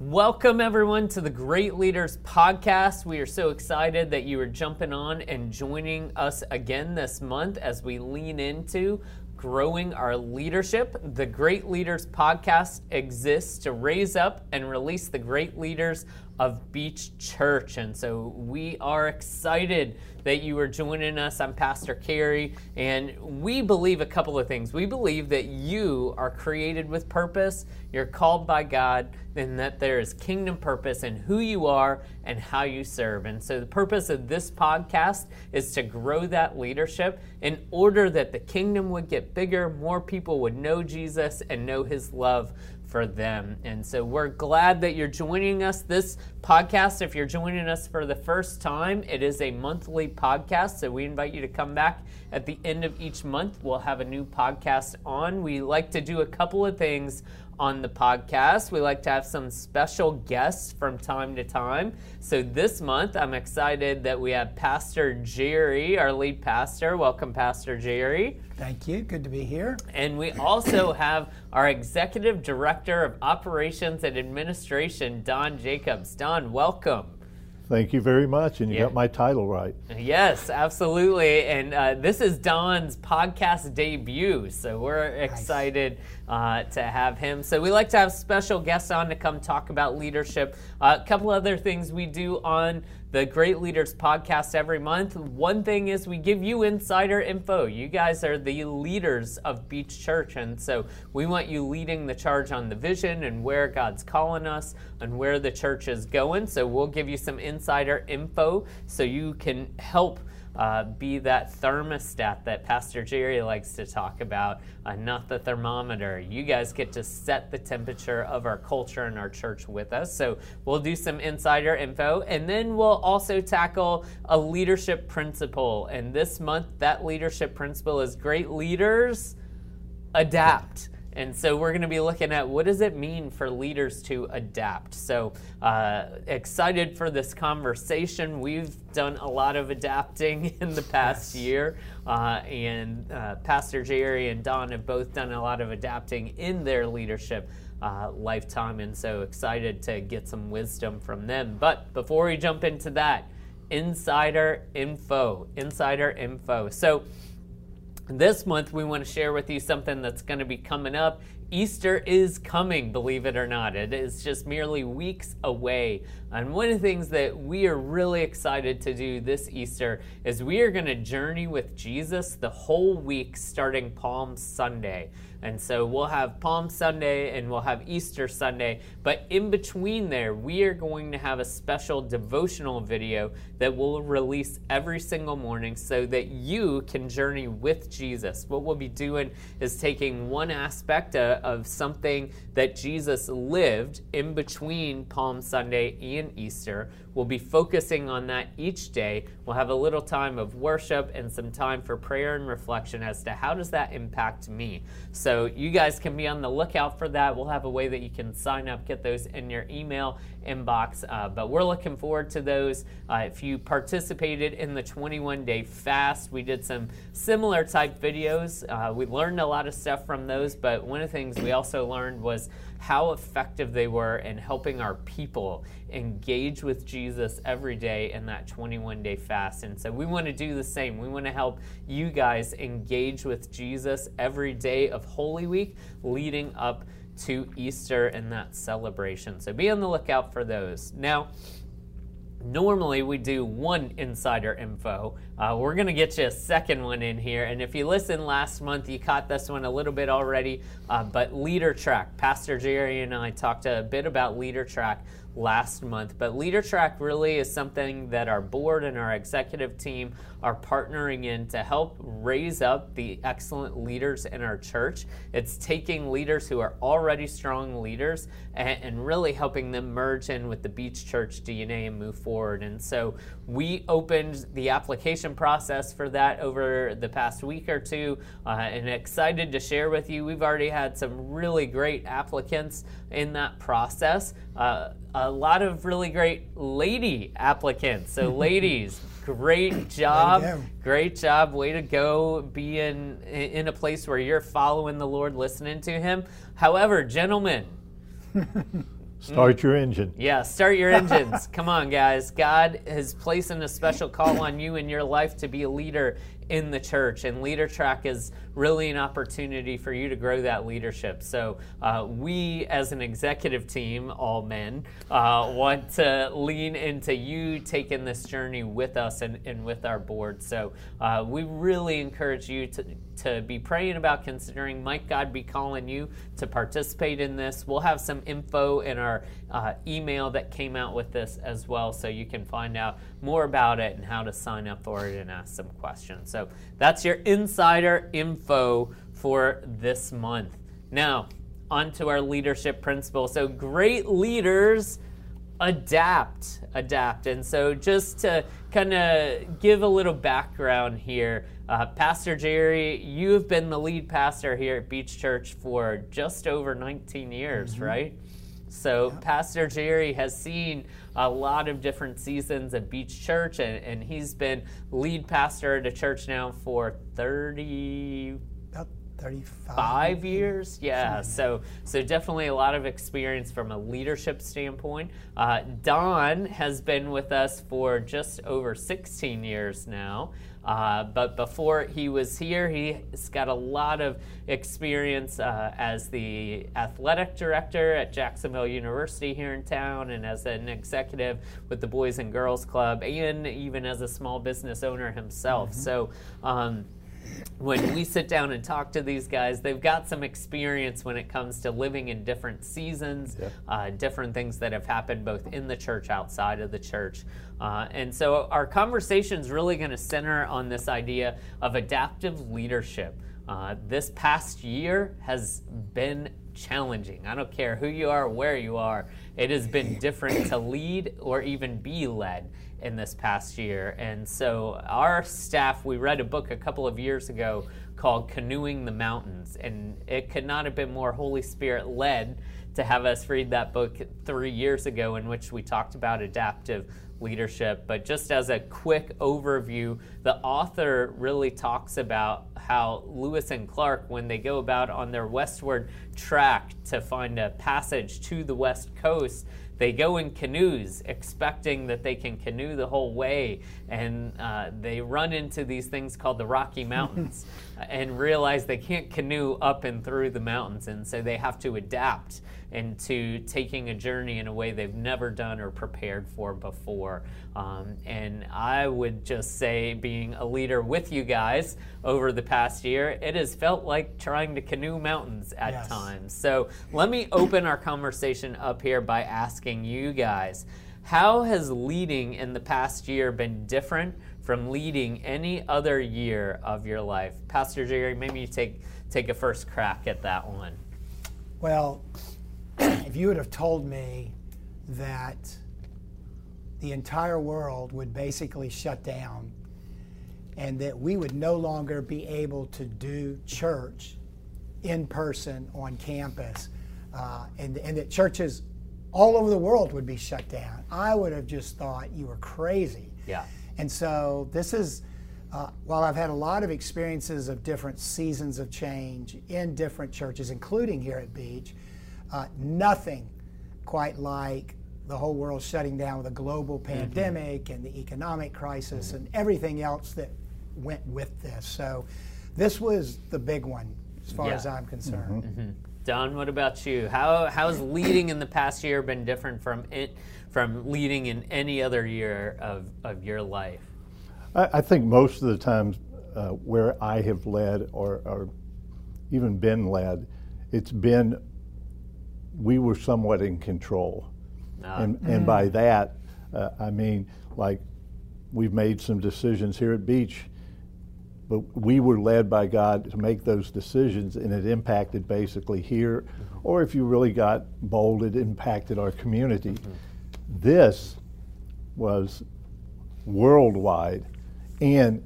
Welcome, everyone, to the Great Leaders Podcast. We are so excited that you are jumping on and joining us again this month as we lean into growing our leadership. The Great Leaders Podcast exists to raise up and release the great leaders of Beach Church. And so we are excited that you are joining us. I'm Pastor Carey, and we believe a couple of things. We believe that you are created with purpose, you're called by God, and that there is kingdom purpose in who you are and how you serve. And so the purpose of this podcast is to grow that leadership in order that the kingdom would get bigger, more people would know Jesus and know his love for them. And so we're glad that you're joining us. This podcast, if you're joining us for the first time, it is a monthly podcast. So we invite you to come back at the end of each month. We'll have a new podcast on. We like to do a couple of things on the podcast. We like to have some special guests from time to time. So this month, I'm excited that we have Pastor Jerry, our lead pastor. Welcome, Pastor Jerry. Thank you. Good to be here. And we also have our Executive Director of Operations and Administration, Don Jacobs. Don, welcome. Thank you very much, and you yeah. got my title right. Yes, absolutely. And uh, this is Don's podcast debut, so we're excited nice. uh, to have him. So we like to have special guests on to come talk about leadership. Uh, a couple other things we do on the Great Leaders podcast every month. One thing is we give you insider info. You guys are the leaders of Beach Church, and so we want you leading the charge on the vision and where God's calling us and where the church is going. So we'll give you some insider info so you can help uh, be that thermostat that Pastor Jerry likes to talk about, uh, not the thermometer. You guys get to set the temperature of our culture and our church with us. So we'll do some insider info, and then we'll also tackle a leadership principle. And this month, that leadership principle is great leaders adapt. And so we're going to be looking at what does it mean for leaders to adapt. So uh, excited for this conversation. We've done a lot of adapting in the past yes. year, uh, and uh, Pastor Jerry and Don have both done a lot of adapting in their leadership. Uh, lifetime, and so excited to get some wisdom from them. But before we jump into that, insider info, insider info. So, this month, we want to share with you something that's going to be coming up. Easter is coming, believe it or not. It is just merely weeks away. And one of the things that we are really excited to do this Easter is we are going to journey with Jesus the whole week starting Palm Sunday. And so we'll have Palm Sunday and we'll have Easter Sunday. But in between there, we are going to have a special devotional video that we'll release every single morning so that you can journey with Jesus. What we'll be doing is taking one aspect of, of something that Jesus lived in between Palm Sunday and Easter. We'll be focusing on that each day. We'll have a little time of worship and some time for prayer and reflection as to how does that impact me. So you guys can be on the lookout for that. We'll have a way that you can sign up, get those in your email inbox. Uh, but we're looking forward to those. Uh, if you participated in the 21 day fast, we did some similar type videos. Uh, we learned a lot of stuff from those, but one of the things we also learned was how effective they were in helping our people engage with Jesus every day in that 21 day fast. And so we want to do the same. We want to help you guys engage with Jesus every day of Holy Week leading up to Easter and that celebration. So be on the lookout for those. Now, normally we do one insider info. Uh, we're going to get you a second one in here. And if you listened last month, you caught this one a little bit already. Uh, but Leader Track, Pastor Jerry and I talked a bit about Leader Track last month. But Leader Track really is something that our board and our executive team are partnering in to help raise up the excellent leaders in our church. It's taking leaders who are already strong leaders and, and really helping them merge in with the Beach Church DNA and move forward. And so we opened the application process for that over the past week or two uh, and excited to share with you. We've already had some really great applicants in that process. Uh, a lot of really great lady applicants. So, ladies, great job. Great job. Way to go being in a place where you're following the Lord, listening to Him. However, gentlemen, Start your engine. Yeah, start your engines. Come on, guys. God has placed in a special call on you in your life to be a leader in the church. And Leader Track is really an opportunity for you to grow that leadership. So, uh, we as an executive team, all men, uh, want to lean into you taking this journey with us and, and with our board. So, uh, we really encourage you to, to be praying about considering might God be calling you to participate in this. We'll have some info in our uh, email that came out with this as well, so you can find out more about it and how to sign up for it and ask some questions. So that's your insider info for this month. Now, on to our leadership principle. So, great leaders adapt, adapt. And so, just to kind of give a little background here, uh, Pastor Jerry, you have been the lead pastor here at Beach Church for just over 19 years, mm-hmm. right? So, yeah. Pastor Jerry has seen a lot of different seasons at Beach Church, and, and he's been lead pastor at a church now for 30. About 35 five years? yeah so so definitely a lot of experience from a leadership standpoint. Uh, don has been with us for just over 16 years now. Uh, but before he was here, he's got a lot of experience uh, as the athletic director at Jacksonville University here in town, and as an executive with the Boys and Girls Club, and even as a small business owner himself. Mm-hmm. So, um, when we sit down and talk to these guys, they've got some experience when it comes to living in different seasons, yeah. uh, different things that have happened both in the church, outside of the church. Uh, and so our conversation is really going to center on this idea of adaptive leadership. Uh, this past year has been challenging. I don't care who you are, where you are, it has been different to lead or even be led in this past year. And so, our staff, we read a book a couple of years ago called Canoeing the Mountains, and it could not have been more Holy Spirit led to have us read that book three years ago, in which we talked about adaptive leadership. But just as a quick overview, the author really talks about how Lewis and Clark, when they go about on their westward track to find a passage to the west coast, they go in canoes expecting that they can canoe the whole way and uh, they run into these things called the rocky mountains and realize they can't canoe up and through the mountains and so they have to adapt into taking a journey in a way they've never done or prepared for before. Um, and I would just say, being a leader with you guys over the past year, it has felt like trying to canoe mountains at yes. times. So let me open our conversation up here by asking you guys. How has leading in the past year been different from leading any other year of your life? Pastor Jerry, maybe you take take a first crack at that one. Well, if you would have told me that the entire world would basically shut down and that we would no longer be able to do church in person on campus uh, and, and that churches all over the world would be shut down, I would have just thought you were crazy. Yeah. And so this is, uh, while I've had a lot of experiences of different seasons of change in different churches, including here at Beach, uh, nothing quite like the whole world shutting down with a global mm-hmm. pandemic mm-hmm. and the economic crisis mm-hmm. and everything else that went with this. So this was the big one as far yeah. as I'm concerned. Mm-hmm. mm-hmm. Don, what about you? How how's leading in the past year been different from it from leading in any other year of, of your life? I, I think most of the times uh, where I have led or, or even been led, it's been we were somewhat in control. Ah. And, and mm. by that, uh, I mean, like, we've made some decisions here at Beach, but we were led by God to make those decisions, and it impacted basically here, mm-hmm. or if you really got bold, it impacted our community. Mm-hmm. This was worldwide, and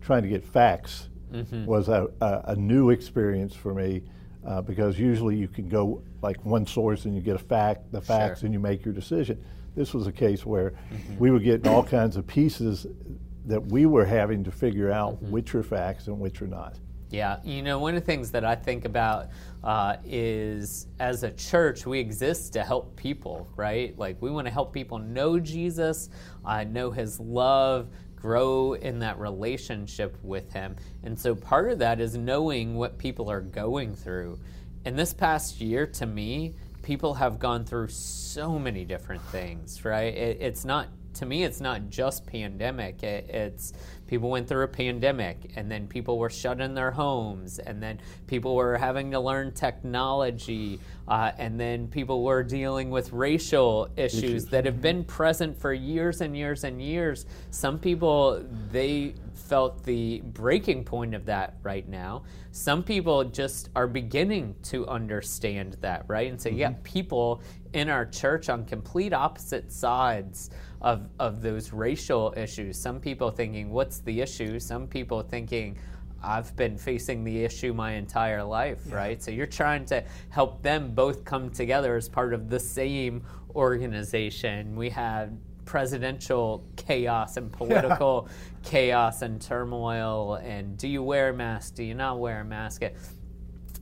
trying to get facts mm-hmm. was a, a, a, new experience for me uh, because usually you can go like one source and you get a fact, the facts, sure. and you make your decision. This was a case where mm-hmm. we were getting all kinds of pieces that we were having to figure out mm-hmm. which are facts and which are not. Yeah, you know, one of the things that I think about uh, is as a church, we exist to help people, right? Like, we want to help people know Jesus, uh, know his love, grow in that relationship with him. And so part of that is knowing what people are going through. And this past year, to me, people have gone through so many different things, right? It, it's not to me, it's not just pandemic. It, it's people went through a pandemic, and then people were shut in their homes, and then people were having to learn technology, uh, and then people were dealing with racial issues, issues that have been present for years and years and years. Some people they felt the breaking point of that right now. Some people just are beginning to understand that, right? And so you got mm-hmm. people in our church on complete opposite sides of, of those racial issues. Some people thinking, what's the issue? Some people thinking, I've been facing the issue my entire life, yeah. right? So you're trying to help them both come together as part of the same organization. We had presidential chaos and political yeah. chaos and turmoil and do you wear a mask do you not wear a mask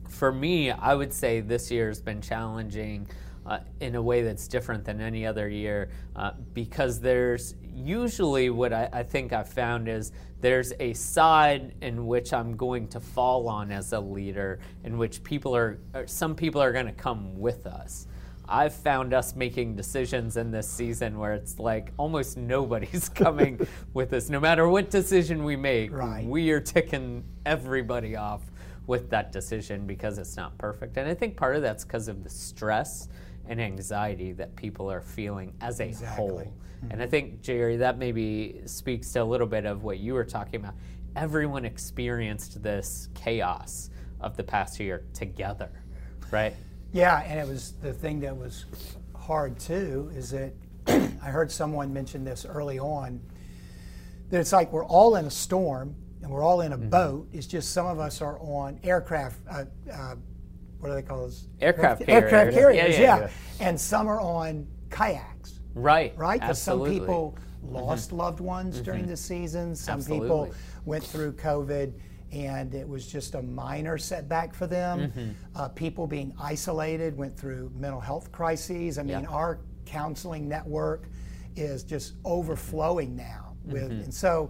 for me i would say this year has been challenging uh, in a way that's different than any other year uh, because there's usually what I, I, think I've found is there's a side in which I'm going to fall on as a leader, in which people are, some people are going to come with us. I've found us making decisions in this season where it's like almost nobody's coming with us. No matter what decision we make, right. we are ticking everybody off with that decision because it's not perfect. And I think part of that's because of the stress and anxiety that people are feeling as a exactly. whole. Mm-hmm. And I think, Jerry, that maybe speaks to a little bit of what you were talking about. Everyone experienced this chaos of the past year together, right? Yeah, and it was the thing that was hard too is that I heard someone mention this early on that it's like we're all in a storm and we're all in a mm-hmm. boat. It's just some of us are on aircraft, uh, uh, what do they call those? Aircraft carriers. Aircraft carriers, yeah, yeah, yeah. And some are on kayaks. Right. Right? Because some people lost mm-hmm. loved ones mm-hmm. during the season. Some Absolutely. people went through COVID and it was just a minor setback for them. Mm-hmm. Uh, people being isolated went through mental health crises. I mean, our counseling network is just overflowing now with, mm-hmm. and so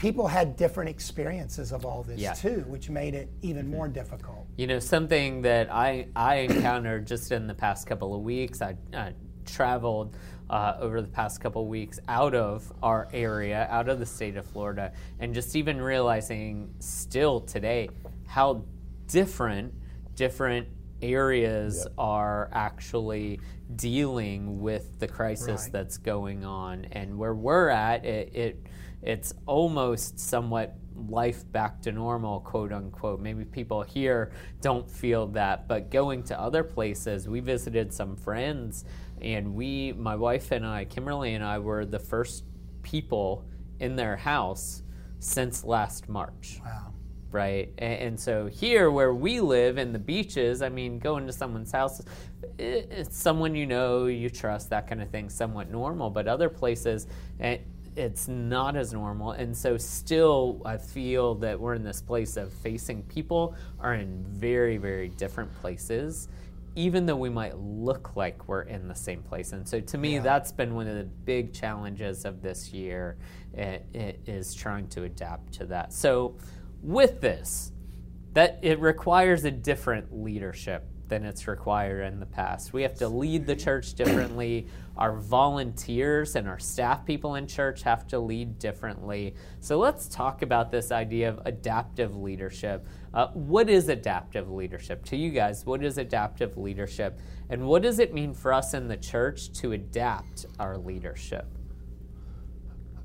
people had different experiences of all this yeah. too, which made it even more difficult. You know, something that I I encountered just in the past couple of weeks. I, I traveled uh, over the past couple of weeks out of our area, out of the state of Florida, and just even realizing still today how different different areas yep. are actually dealing with the crisis right. that's going on and where we're at it, it it's almost somewhat life back to normal, quote unquote. Maybe people here don't feel that, but going to other places, we visited some friends, and we, my wife and I, Kimberly and I, were the first people in their house since last March. Wow. Right. And, and so here, where we live in the beaches, I mean, going to someone's house, it's someone you know, you trust, that kind of thing, somewhat normal. But other places, and it's not as normal. And so, still, I feel that we're in this place of facing people are in very, very different places, even though we might look like we're in the same place. And so, to me, yeah. that's been one of the big challenges of this year it, it is trying to adapt to that. So, with this, that it requires a different leadership than it's required in the past. We have to lead the church differently. Our volunteers and our staff people in church have to lead differently. So let's talk about this idea of adaptive leadership. Uh, what is adaptive leadership? To you guys, what is adaptive leadership? And what does it mean for us in the church to adapt our leadership?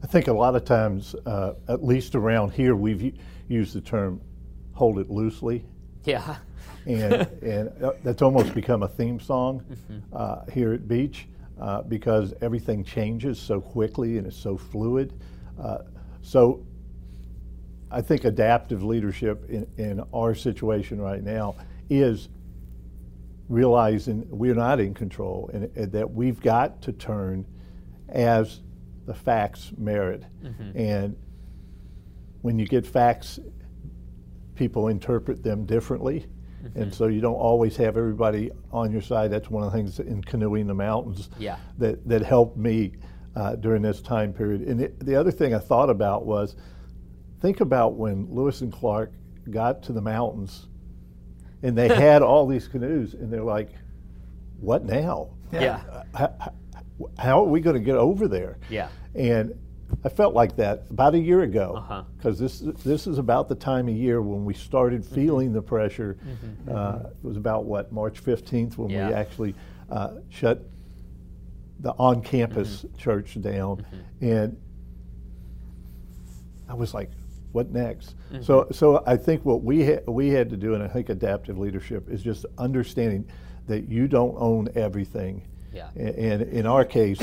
I think a lot of times, uh, at least around here, we've used the term hold it loosely. Yeah and and uh, that's almost become a theme song mm-hmm. uh, here at Beach uh, because everything changes so quickly and it's so fluid. Uh, so I think adaptive leadership in, in our situation right now is realizing we're not in control and, and that we've got to turn as the facts merit. Mm-hmm. And when you get facts people interpret them differently. Mm-hmm. And so you don't always have everybody on your side. That's one of the things in canoeing the mountains Yeah. that, that helped me uh, during this time period. And it, the other thing I thought about was think about when Lewis and Clark got to the mountains and they had all these canoes, and they're like, what now? Yeah. how, how are we going to get over there? Yeah. And I felt like that about a year ago Uh-huh. because this this is about the time of year when we started Mm-hmm. feeling the pressure. Uh, it was about what March fifteenth when Yeah. we actually uh, shut the on-campus Mm-hmm. church down, and I was like, "What next?" Mm-hmm. So, so I think what we ha- we had to do, and I think adaptive leadership is just understanding that you don't own everything. Yeah. And in our case,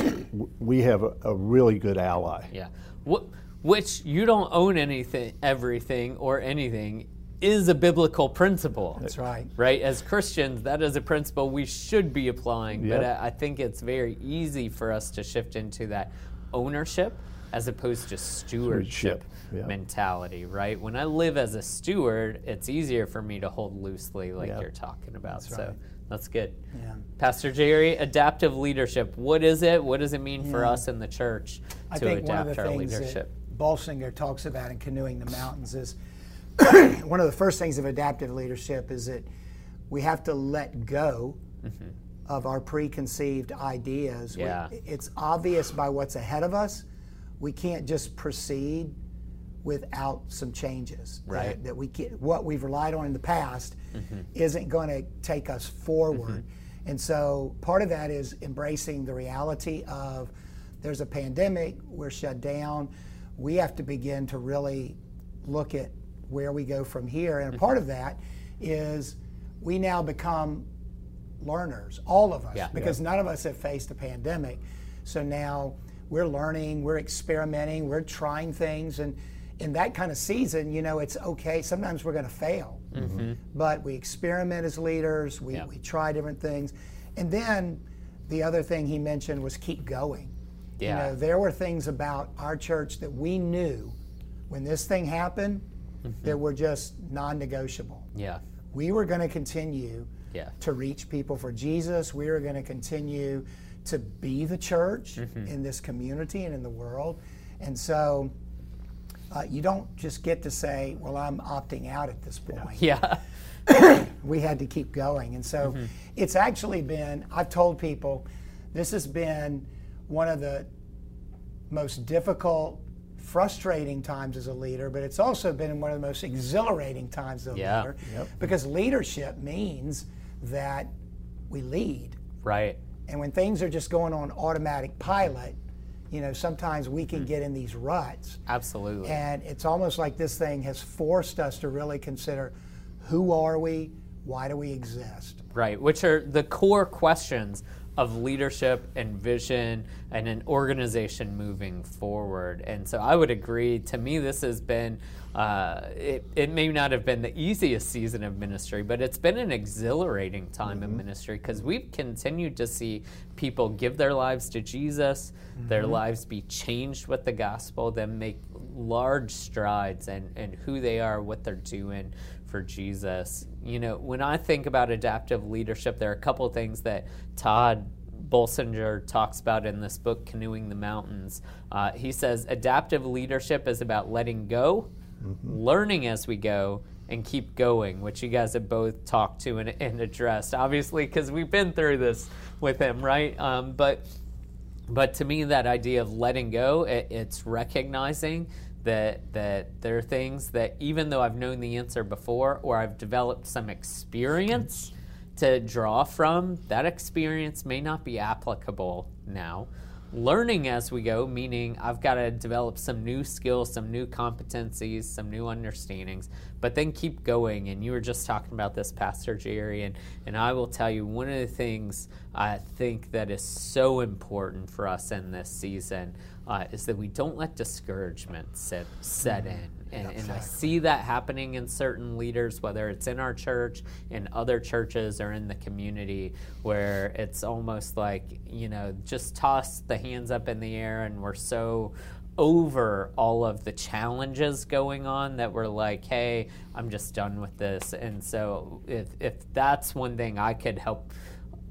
we have a, a really good ally. Yeah. Wh- which you don't own anything, everything, or anything is a biblical principle. That's right. Right? As Christians, that is a principle we should be applying. But I, I think it's very easy for us to shift into that ownership as opposed to stewardship, Stewardship, yeah. mentality, right? When I live as a steward, it's easier for me to hold loosely, like Yeah. you're talking about. That's so right. that's good. Yeah. Pastor Jerry, adaptive leadership. What is it? What does it mean for us in the church I to think one of adapt the our things leadership? that Bolsinger talks about in Canoeing the Mountains is one of the first things of adaptive leadership is that we have to let go mm-hmm. of our preconceived ideas. We- it's obvious by what's ahead of us. We can't just proceed without some changes. Right. That, we can, what we've relied on in the past mm-hmm. isn't going to take us forward. Mm-hmm. And so part of that is embracing the reality of there's a pandemic, we're shut down. We have to begin to really look at where we go from here. And a part of mm-hmm. that is we now become learners, all of us, Yeah. because none of us have faced a pandemic. So now we're learning, we're experimenting, we're trying things, and in that kind of season, you know, it's okay. Sometimes we're going to fail, but we experiment as leaders. We Yeah. we try different things, and then the other thing he mentioned was keep going. Yeah. You know, there were things about our church that we knew when this thing happened that were just non-negotiable Yeah. we were going to continue Yeah. to reach people for Jesus. We were going to continue to be the church Mm-hmm. in this community and in the world. And so uh, you don't just get to say, well, I'm opting out at this point. Yeah. We had to keep going. And so it's actually been, I've told people, this has been one of the most difficult, frustrating times as a leader, but it's also been one of the most exhilarating times as a Yeah. leader. Because leadership means that we lead. Right. And when things are just going on automatic pilot, you know, sometimes we can hmm. get in these ruts. Absolutely. And it's almost like this thing has forced us to really consider who are we? Why do we exist? Right, which are the core questions of leadership and vision and an organization moving forward. And so I would agree. To me, this has been, uh, it, it may not have been the easiest season of ministry, but it's been an exhilarating time in ministry because we've continued to see people give their lives to Jesus, their lives be changed with the gospel, then make large strides in, in who they are, what they're doing for Jesus. You know, when I think about adaptive leadership, there are a couple of things that Tod Bolsinger talks about in this book, Canoeing the Mountains. Uh, he says adaptive leadership is about letting go, learning as we go, and keep going, which you guys have both talked to and, and addressed, obviously, because we've been through this with him, right? Um, but but to me, that idea of letting go, it, it's recognizing that that there are things that even though I've known the answer before or I've developed some experience to draw from, that experience may not be applicable now. Learning as we go, meaning I've got to develop some new skills, some new competencies, some new understandings, but then keep going. And you were just talking about this, Pastor Jerry, and, and I will tell you one of the things I think that is so important for us in this season uh, is that we don't let discouragement set, set in. And, and I see that happening in certain leaders, whether it's in our church, in other churches, or in the community, where it's almost like, you know, just toss the hands up in the air and we're so over all of the challenges going on that we're like, hey, I'm just done with this. And so if, if that's one thing I could help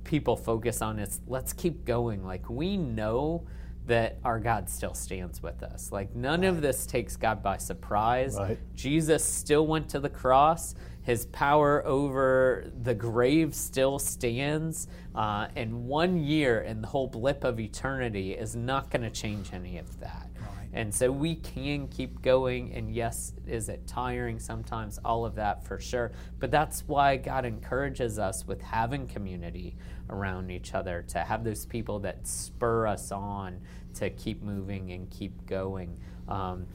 people focus on is let's keep going. Like we know that our God still stands with us. Like none of this takes God by surprise. Right. Jesus still went to the cross. His power over the grave still stands. Uh, and one year in the whole blip of eternity is not going to change any of that. And so we can keep going. And yes, is it tiring sometimes? All of that for sure. But that's why God encourages us with having community around each other, to have those people that spur us on to keep moving and keep going. Um,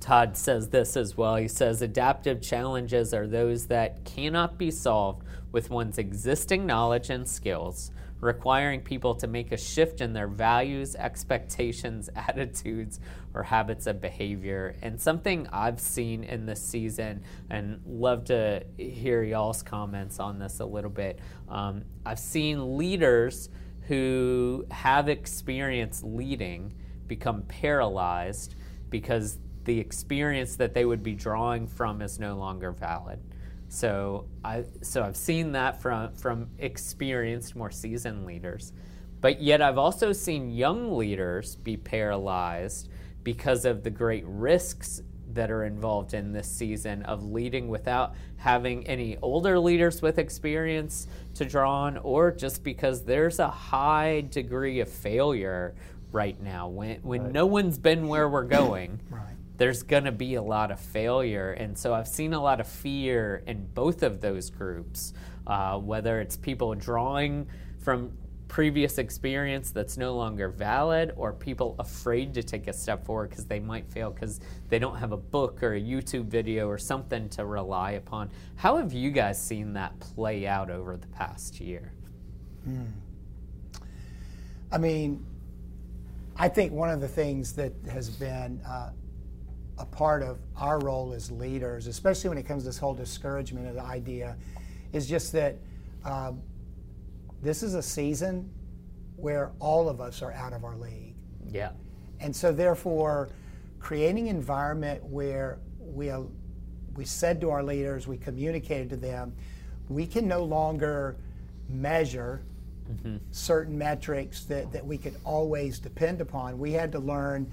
Tod says this as well. He says adaptive challenges are those that cannot be solved with one's existing knowledge and skills, requiring people to make a shift in their values, expectations, attitudes, or habits of behavior. And something I've seen in this season, and love to hear y'all's comments on this a little bit. Um, I've seen leaders who have experience leading become paralyzed because the experience that they would be drawing from is no longer valid. So I so I've seen that from from experienced, more seasoned leaders. But yet I've also seen young leaders be paralyzed because of the great risks that are involved in this season of leading without having any older leaders with experience to draw on, or just because there's a high degree of failure right now when when right. no one's been where we're going. right there's going to be a lot of failure. And so I've seen a lot of fear in both of those groups, uh, whether it's people drawing from previous experience that's no longer valid or people afraid to take a step forward because they might fail because they don't have a book or a YouTube video or something to rely upon. How have you guys seen that play out over the past year? Hmm. I mean, I think one of the things that has been uh, a part of our role as leaders, especially when it comes to this whole discouragement of the idea, is just that um, this is a season where all of us are out of our league. Yeah. And so, therefore, creating an environment where we, uh, we said to our leaders, we communicated to them, we can no longer measure mm-hmm. certain metrics that, that we could always depend upon. We had to learn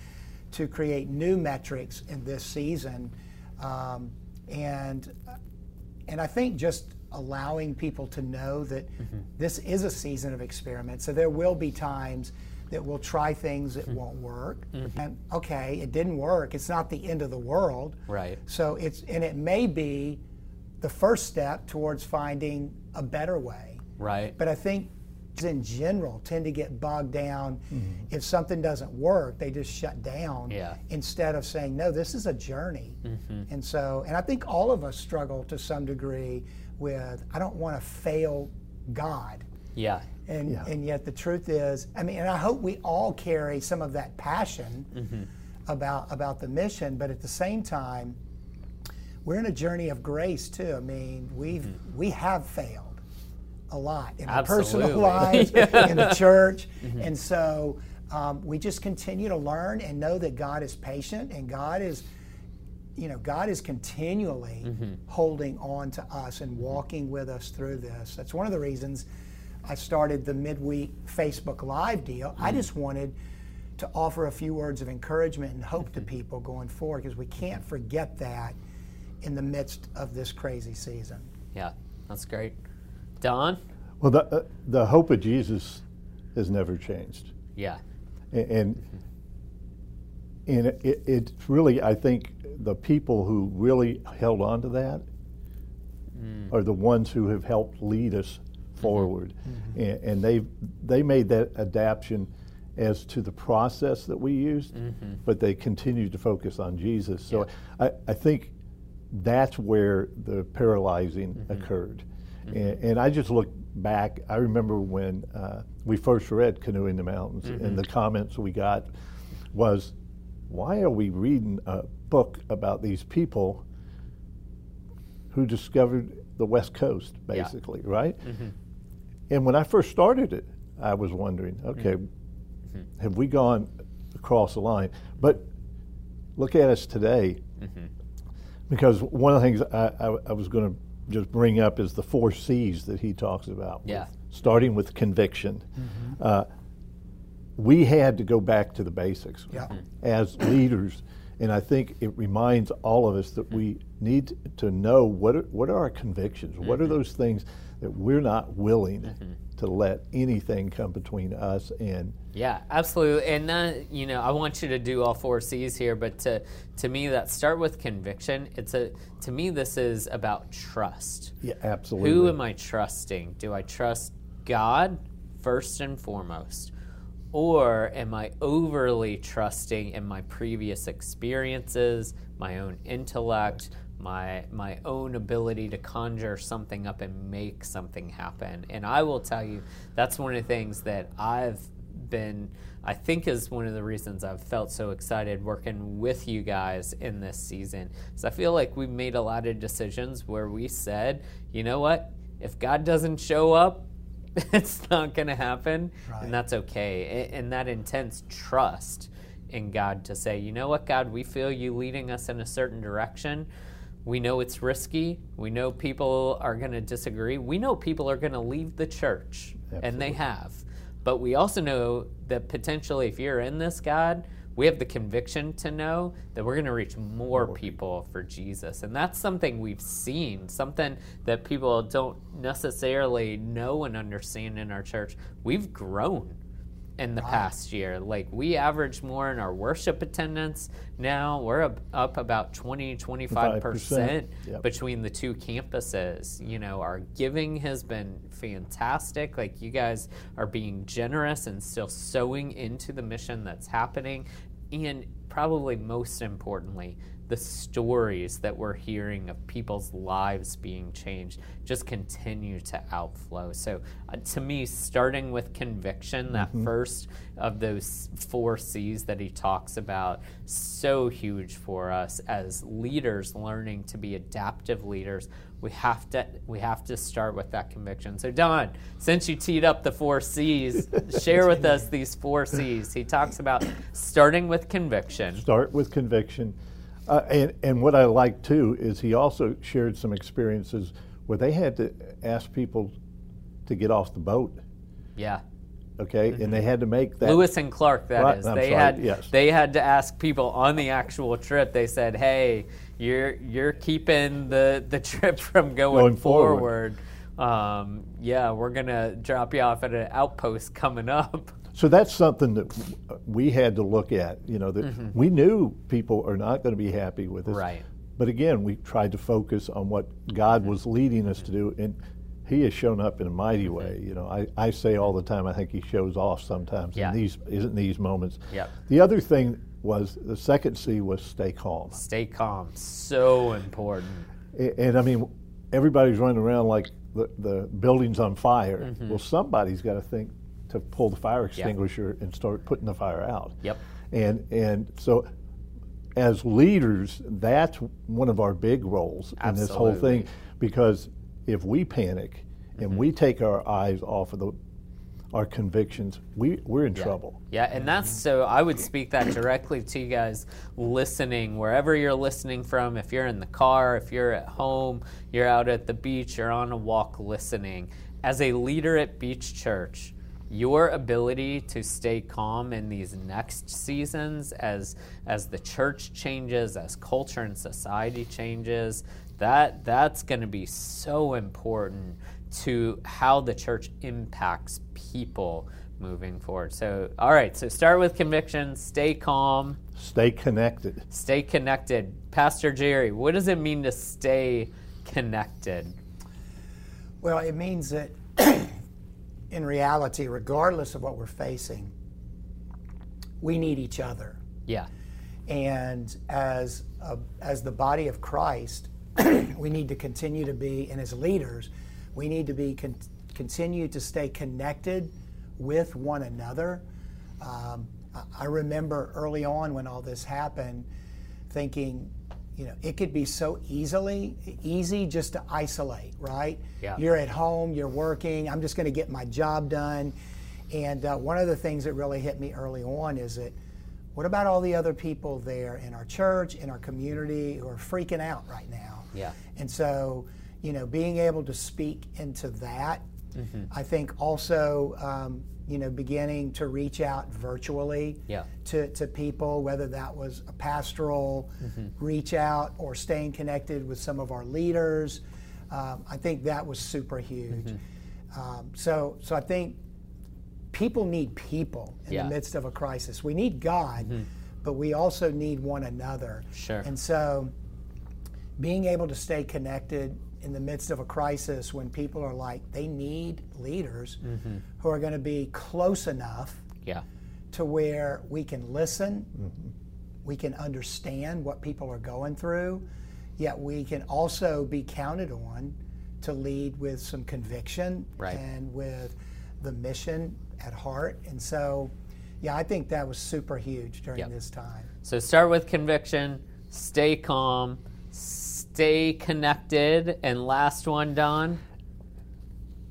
to create new metrics in this season. Um, and, and I think just allowing people to know that mm-hmm. this is a season of experiment. So there will be times that we'll try things that mm-hmm. won't work. Mm-hmm. And okay, it didn't work. It's not the end of the world. Right. So it's and it may be the first step towards finding a better way. Right. But I think in general tend to get bogged down. Mm-hmm. If something doesn't work, they just shut down yeah. instead of saying, no, this is a journey. Mm-hmm. And so, and I think all of us struggle to some degree with, I don't want to fail God. Yeah. And, yeah. and yet the truth is, I mean, and I hope we all carry some of that passion mm-hmm. about, about the mission, but at the same time, we're in a journey of grace too. I mean, we've, mm-hmm. we have failed a lot in our personal lives, yeah. in the church. Mm-hmm. And so um, we just continue to learn and know that God is patient and God is, you know, God is continually mm-hmm. holding on to us and walking with us through this. That's one of the reasons I started the midweek Facebook Live deal. Mm-hmm. I just wanted to offer a few words of encouragement and hope to mm-hmm. people going forward because we can't forget that in the midst of this crazy season. Yeah, that's great. Don? Well, the, uh, the hope of Jesus has never changed. Yeah. And, and it, it's really, I think, the people who really held on to that mm. are the ones who have helped lead us forward. Mm-hmm. And, and they they made that adaptation as to the process that we used, mm-hmm. but they continued to focus on Jesus. So yeah. I, I think that's where the paralyzing mm-hmm. occurred. Mm-hmm. And, and, I just look back. I remember when uh, we first read Canoeing the Mountains, mm-hmm. and the comments we got was, "Why are we reading a book about these people who discovered the West Coast, basically, yeah. right?" Mm-hmm. And when I first started it, I was wondering, okay, mm-hmm. have we gone across the line. But look at us today, mm-hmm. because one of the things I, I, I was going to just bring up is the four C's that he talks about. Yeah. With, starting with conviction. Mm-hmm. Uh, we had to go back to the basics yeah. as leaders. And I think it reminds all of us that we need to know what are, what are our convictions? Mm-hmm. What are mm-hmm. those things that we're not willing mm-hmm. To let anything come between us and yeah absolutely. And uh, you know i want you to do all four c's here but to to me that start with conviction. It's a to me this is about trust. Yeah absolutely. Who am i trusting? Do i trust god first and foremost or am I overly trusting in my previous experiences, my own intellect, my my own ability to conjure something up and make something happen? And I will tell you that's one of the things that I've been I think is one of the reasons I've felt so excited working with you guys in this season. So I feel like we've made a lot of decisions where we said, you know what? If God doesn't show up, it's not going to happen, right. and that's okay. And that intense trust in God to say, you know what, God, we feel you leading us in a certain direction. We know it's risky. We know people are going to disagree. We know people are going to leave the church, Absolutely. and they have. But we also know that potentially, if you're in this, God, we have the conviction to know that we're going to reach more people for Jesus. And that's something we've seen, something that people don't necessarily know and understand in our church. We've grown in the wow. past year. Like we average more in our worship attendance now. We're up, up about 20, 25% yep. between the two campuses. You know, our giving has been fantastic. Like you guys are being generous and still sowing into the mission that's happening. And probably most importantly, the stories that we're hearing of people's lives being changed just continue to outflow. So, uh, to me, starting with conviction, that mm-hmm. first of those four C's that he talks about, so huge for us as leaders learning to be adaptive leaders we have to we have to start with that conviction. So Don, since you teed up the four C's, share with us these four C's. He talks about starting with conviction. Start with conviction. Uh, and, and what I like too is he also shared some experiences where they had to ask people to get off the boat. Yeah. Okay, mm-hmm. and they had to make that. Lewis and Clark, that right, is. They sorry, had yes. they had to ask people on the actual trip. They said, "Hey, you're you're keeping the the trip from going, going forward. forward. Um, yeah, we're gonna drop you off at an outpost coming up. So that's something that we had to look at. You know, that mm-hmm. we knew people are not going to be happy with us. Right. But again, we tried to focus on what God mm-hmm. was leading us to do, and He has shown up in a mighty mm-hmm. way. You know, I, I say all the time, I think He shows off sometimes yeah. in these in these moments. Yep. The other thing was the second C was stay calm. Stay calm, so important. And, and I mean, everybody's running around like the, the building's on fire. Mm-hmm. Well, somebody's got to think to pull the fire extinguisher yep. and start putting the fire out. Yep. And and so as leaders, that's one of our big roles Absolutely. in this whole thing because if we panic and mm-hmm. we take our eyes off of the our convictions, we, we're in yeah. trouble. Yeah, and that's so I would speak that directly to you guys listening, wherever you're listening from. If you're in the car, if you're at home, you're out at the beach, you're on a walk listening. As a leader at Beach Church, your ability to stay calm in these next seasons as as the church changes as culture and society changes that that's going to be so important to how the church impacts people moving forward. So, all right, so start with conviction, stay calm, stay connected. Stay connected. Pastor Jerry, what does it mean to stay connected? Well, it means that in reality, regardless of what we're facing, we need each other. Yeah. And as a, as the body of Christ, we need to continue to be, and as leaders, we need to be con- continue to stay connected with one another. Um, I remember early on when all this happened, thinking, you know, it could be so easily easy just to isolate, right? Yeah. You're at home, you're working. I'm just going to get my job done. And uh, one of the things that really hit me early on is that what about all the other people there in our church, in our community who are freaking out right now? Yeah. And so, you know, being able to speak into that, I think also, um, you know, beginning to reach out virtually Yeah. to, to people, whether that was a pastoral reach out or staying connected with some of our leaders. Um, I think that was super huge. Um, so, so I think people need people in Yeah. the midst of a crisis. We need God, but we also need one another. Sure. And so, being able to stay connected in the midst of a crisis when people are like, they need leaders mm-hmm. who are going to be close enough Yeah. to where we can listen, mm-hmm. we can understand what people are going through, yet we can also be counted on to lead with some conviction Right. and with the mission at heart. And so, yeah, I think that was super huge during Yep. this time. So start with conviction, stay calm, stay connected, and last one, Don,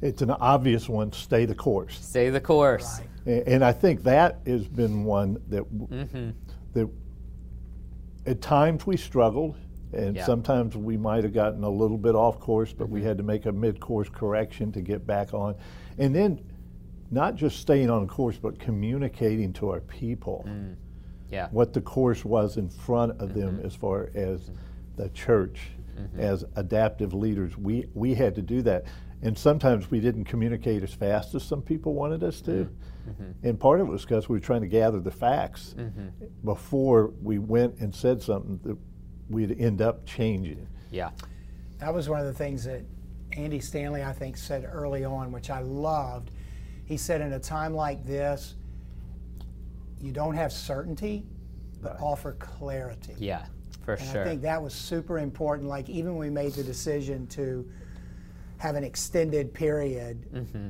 It's an obvious one. Stay the course. stay the course. Right. And I think that has been one that Mm-hmm. that at times we struggled, and Yeah. sometimes we might have gotten a little bit off course, but Mm-hmm. we had to make a mid-course correction to get back on, and then not just staying on course, but communicating to our people Yeah. what the course was in front of them Mm-hmm. as far as the church as adaptive leaders we we had to do that and sometimes we didn't communicate as fast as some people wanted us to Mm-hmm. and part of it was because we were trying to gather the facts before we went and said something that we'd end up changing Yeah. That was one of the things that Andy Stanley, I think, said early on, which I loved. He said, in a time like this, you don't have certainty, but offer clarity. Yeah. For And sure. I think that was super important. Like, even when we made the decision to have an extended period, Mm-hmm.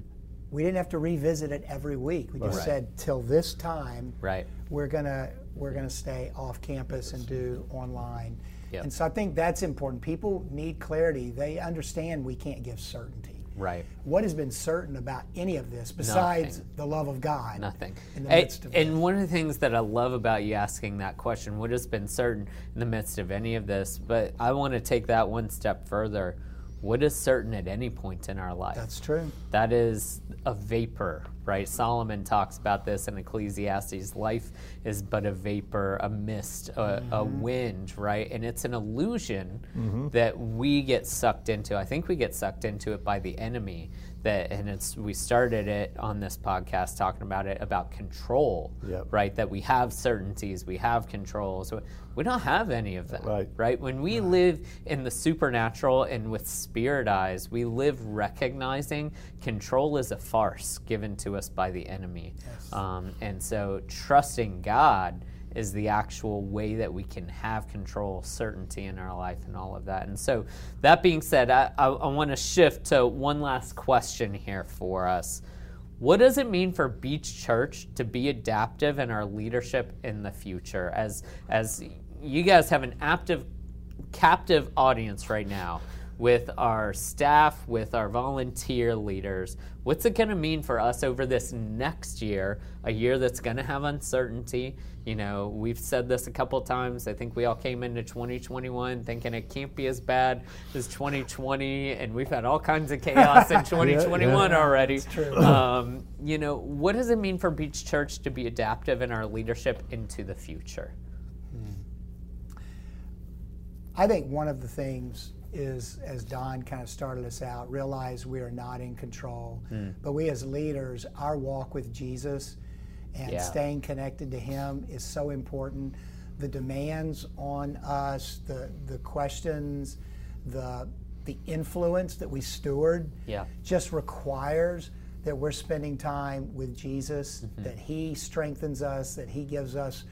we didn't have to revisit it every week. We just Right. said, till this time, right. we're gonna we're gonna stay off campus and do online. Yep. And so I think that's important. People need clarity. They understand we can't give certainty. Right. What has been certain about any of this besides Nothing. the love of God? Nothing. In the And- midst of and this. one of the things that I love about you asking that question, what has been certain in the midst of any of this, but I want to take that one step further. What is certain at any point in our life? That's true. That is a vapor, right? Solomon talks about this in Ecclesiastes. Life is but a vapor, a mist, a, a mm-hmm. wind, right? And it's an illusion mm-hmm. that we get sucked into. I think we get sucked into it by the enemy. That and it's we started it on this podcast talking about it about control, Yep. right? That we have certainties, we have controls. We don't have any of that, Right. right? When we live in the supernatural and with spirit eyes, we live recognizing control is a farce given to us by the enemy. Um, and so trusting God is the actual way that we can have control, certainty in our life, and all of that. And so, that being said, I, I, I want to shift to one last question here for us. What does it mean for Beach Church to be adaptive in our leadership in the future? As as you guys have an active captive audience right now with our staff, with our volunteer leaders. What's it going to mean for us over this next year, a year that's going to have uncertainty? You know, we've said this a couple times. I think we all came into 2021 thinking it can't be as bad as 2020, and we've had all kinds of chaos in 2021 already. true. Um, you know, what does it mean for Beach Church to be adaptive in our leadership into the future? I think one of the things is, as Don kind of started us out, realize we are not in control. But we as leaders, our walk with Jesus and Yeah. staying connected to Him is so important. The demands on us, the the questions, the the influence that we steward Yeah. just requires that we're spending time with Jesus, that He strengthens us, that He gives us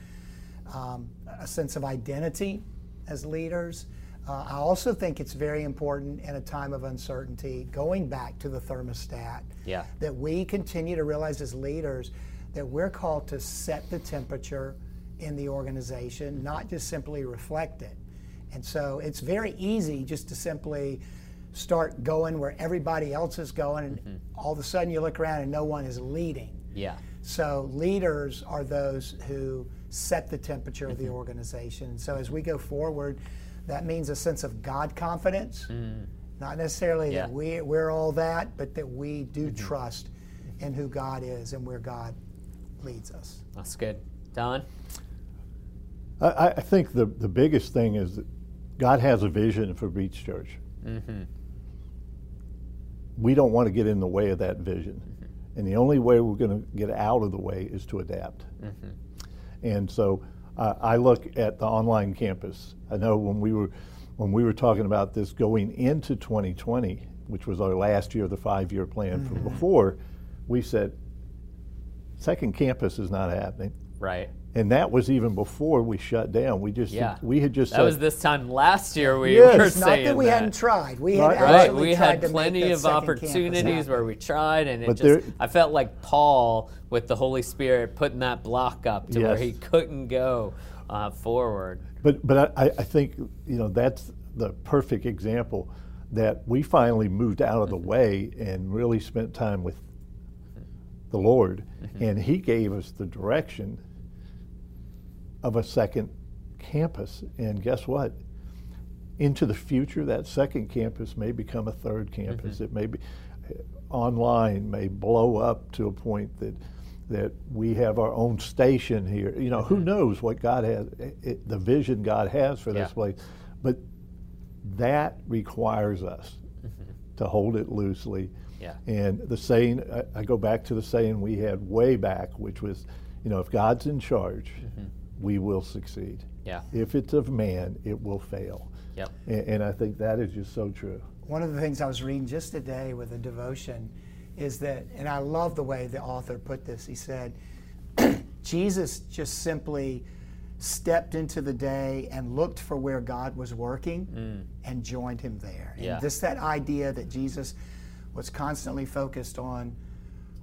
um, a sense of identity as leaders. Uh, I also think it's very important in a time of uncertainty, going back to the thermostat, Yeah. that we continue to realize as leaders that we're called to set the temperature in the organization, not just simply reflect it. And so it's very easy just to simply start going where everybody else is going, and all of a sudden you look around and no one is leading. Yeah. So leaders are those who set the temperature of the organization. And so as we go forward, that means a sense of God confidence. Mm. Not necessarily Yeah. that we, we're all that, but that we do mm-hmm. trust in who God is and where God leads us. That's good. Don? I, I I think the, the biggest thing is that God has a vision for Beach Church. Mm-hmm. We don't want to get in the way of that vision. Mm-hmm. And the only way we're going to get out of the way is to adapt. And so uh, I look at the online campus. I know when we were when we were talking about this going into 2020, which was our last year of the five-year plan from before, we said second campus is not happening. Right. And that was even before we shut down. We just Yeah. we had just That said, was this time last year we Yes. were It's Not saying that we hadn't tried. We had Right. Right, actually we tried had to plenty of opportunities where we tried, and it But just there- I felt like Paul with the Holy Spirit putting that block up to where he couldn't go uh, forward. But but I, I think you know that's the perfect example that we finally moved out of the way and really spent time with the Lord, and He gave us the direction of a second campus. And guess what? Into the future, that second campus may become a third campus. Mm-hmm. It may be online, may blow up to a point that that we have our own station here. You know, who mm-hmm. knows what God has, it, the vision God has for this Yeah. place, but that requires us mm-hmm. to hold it loosely. Yeah. And the saying, I, I go back to the saying we had way back, which was, you know, if God's in charge, we will succeed. Yeah. If it's of man, it will fail. Yep. And, and I think that is just so true. One of the things I was reading just today with a devotion is that, and I love the way the author put this. He said, Jesus just simply stepped into the day and looked for where God was working mm. and joined him there. And Yeah. just that idea that Jesus was constantly focused on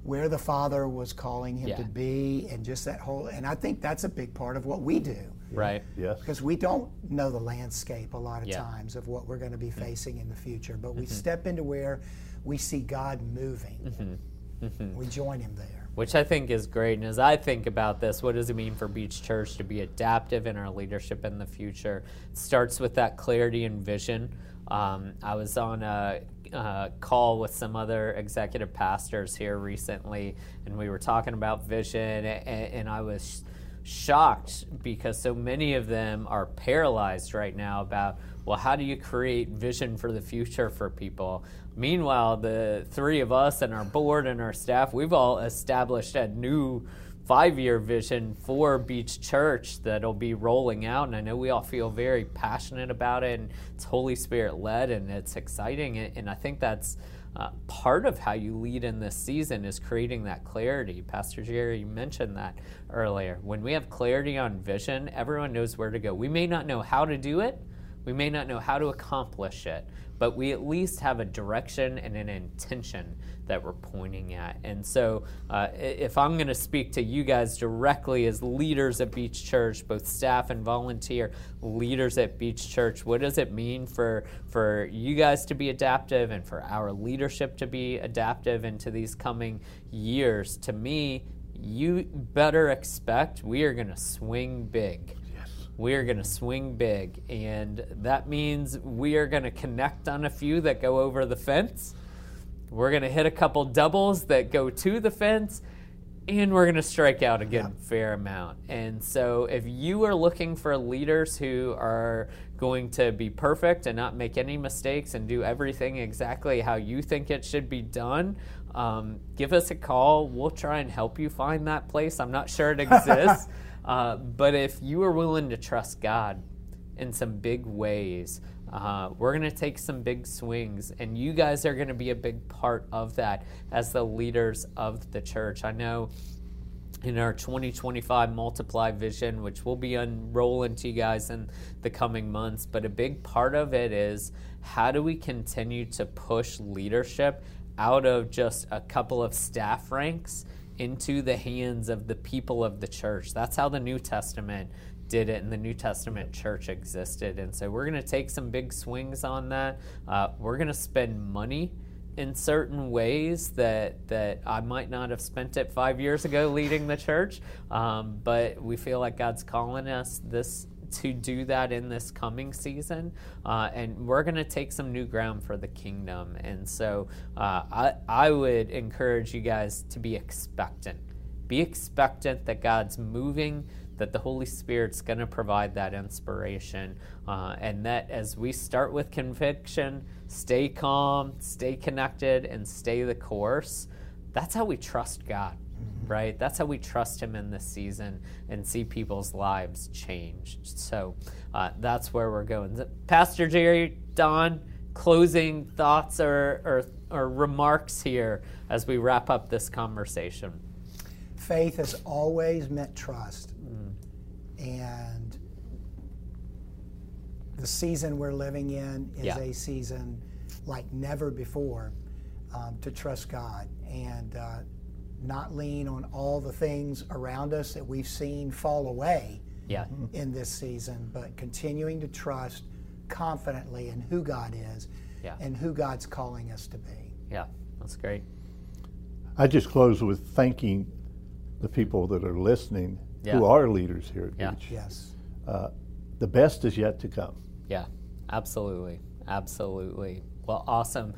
where the Father was calling him Yeah. to be and just that whole, and I think that's a big part of what we do Right. Yes. because we don't know the landscape a lot of Yeah. Mm-hmm. times of what we're going to be facing in the future but we step into where we see god moving Mm-hmm. we join him there which I think is great. And as I think about this, what does it mean for Beach Church to be adaptive in our leadership in the future? It starts with that clarity and vision. Um, I was on a, uh call with some other executive pastors here recently, and we were talking about vision, and, and I was shocked because so many of them are paralyzed right now about well how do you create vision for the future for people? Meanwhile the three of us and our board and our staff we've all established a new five-year vision for beach church that'll be rolling out and i know we all feel very passionate about it and it's holy spirit led and it's exciting and, i think that's uh, part of how you lead in this season is creating that clarity. Pastor Jerry, mentioned that earlier. When we have clarity on vision, everyone knows where to go. We may not know how to do it, we may not know how to accomplish it, but we at least have a direction and an intention that we're pointing at. And so, uh, if I'm going to speak to you guys directly as leaders at Beach Church, both staff and volunteer leaders at Beach Church, what does it mean for for you guys to be adaptive and for our leadership to be adaptive into these coming years? To me, you better expect we are going to swing big we are going to swing big. And that means we are going to connect on a few that go over the fence. We're going to hit a couple doubles that go to the fence. And we're going to strike out a good fair amount. And so, if you are looking for leaders who are going to be perfect and not make any mistakes and do everything exactly how you think it should be done, um, give us a call. We'll try and help you find that place. I'm not sure it exists. Uh, but if you are willing to trust God in some big ways, uh, we're going to take some big swings, and you guys are going to be a big part of that as the leaders of the church. I know in our 2025 multiply vision which we'll be unrolling to you guys in the coming months but a big part of it is how do we continue to push leadership out of just a couple of staff ranks into the hands of the people of the church. That's how the new testament did it and the new testament church existed. And so we're going to take some big swings on that. Uh, we're going to spend money in certain ways that that I might not have spent it five years ago leading the church, um, but we feel like God's calling us this to do that in this coming season, uh, and we're going to take some new ground for the kingdom. And so, uh, I I would encourage you guys to be expectant. Be expectant that God's moving that the Holy Spirit's going to provide that inspiration. Uh, and that as we start with conviction, stay calm, stay connected, and stay the course, that's how we trust God. Right? That's how we trust Him in this season and see people's lives change. So uh, that's where we're going. Pastor Jerry, Don, closing thoughts or, or, or remarks here as we wrap up this conversation. Faith has always meant trust and the season we're living in is yeah. a season like never before um, to trust God and uh, not lean on all the things around us that we've seen fall away yeah. in this season, but continuing to trust confidently in who God is yeah. and who God's calling us to be. Yeah, that's great. I just close with thanking the people that are listening yeah. who are leaders here at yeah. Beach. Yes. Uh, the best is yet to come. Yeah, absolutely. Absolutely. Well, awesome.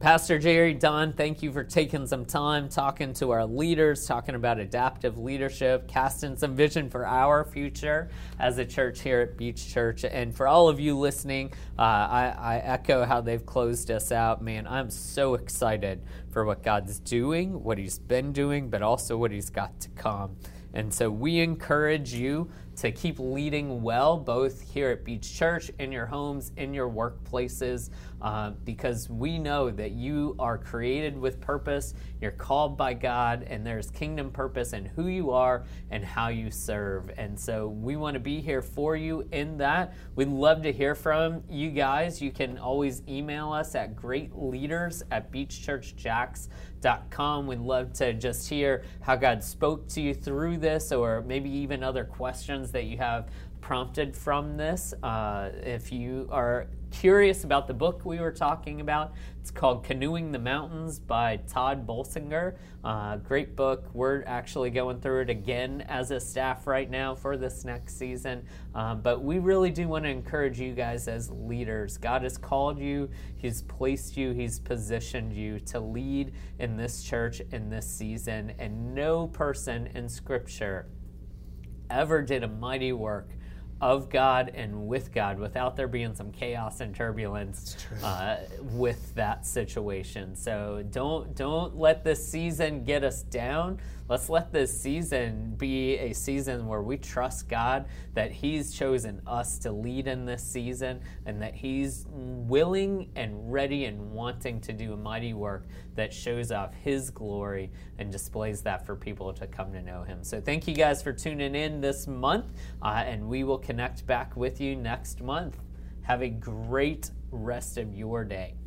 Pastor Jerry Don, thank you for taking some time talking to our leaders, talking about adaptive leadership, casting some vision for our future as a church here at Beach Church. And for all of you listening, uh, I, I echo how they've closed us out. Man, I'm so excited for what God's doing, what He's been doing, but also what He's got to come. And so we encourage you to keep leading well, both here at Beach Church, in your homes, in your workplaces, uh, because we know that you are created with purpose, you're called by God, and there's kingdom purpose in who you are and how you serve. And so we want to be here for you in that. We'd love to hear from you guys. You can always email us at greatleaders at beachchurchjacks.com. We'd love to just hear how God spoke to you through this, or maybe even other questions that you have prompted from this. Uh, if you are curious about the book we were talking about, it's called Canoeing the Mountains by Tod Bolsinger. Uh, great book. We're actually going through it again as a staff right now for this next season. Um, but we really do want to encourage you guys as leaders. God has called you, He's placed you, He's positioned you to lead in this church in this season. And no person in Scripture ever did a mighty work of God and with God without there being some chaos and turbulence uh, with that situation. So don't don't let this season get us down. Let's let this season be a season where we trust God that He's chosen us to lead in this season and that He's willing and ready and wanting to do a mighty work that shows off His glory and displays that for people to come to know Him. So thank you guys for tuning in this month, uh, and we will connect back with you next month. Have a great rest of your day.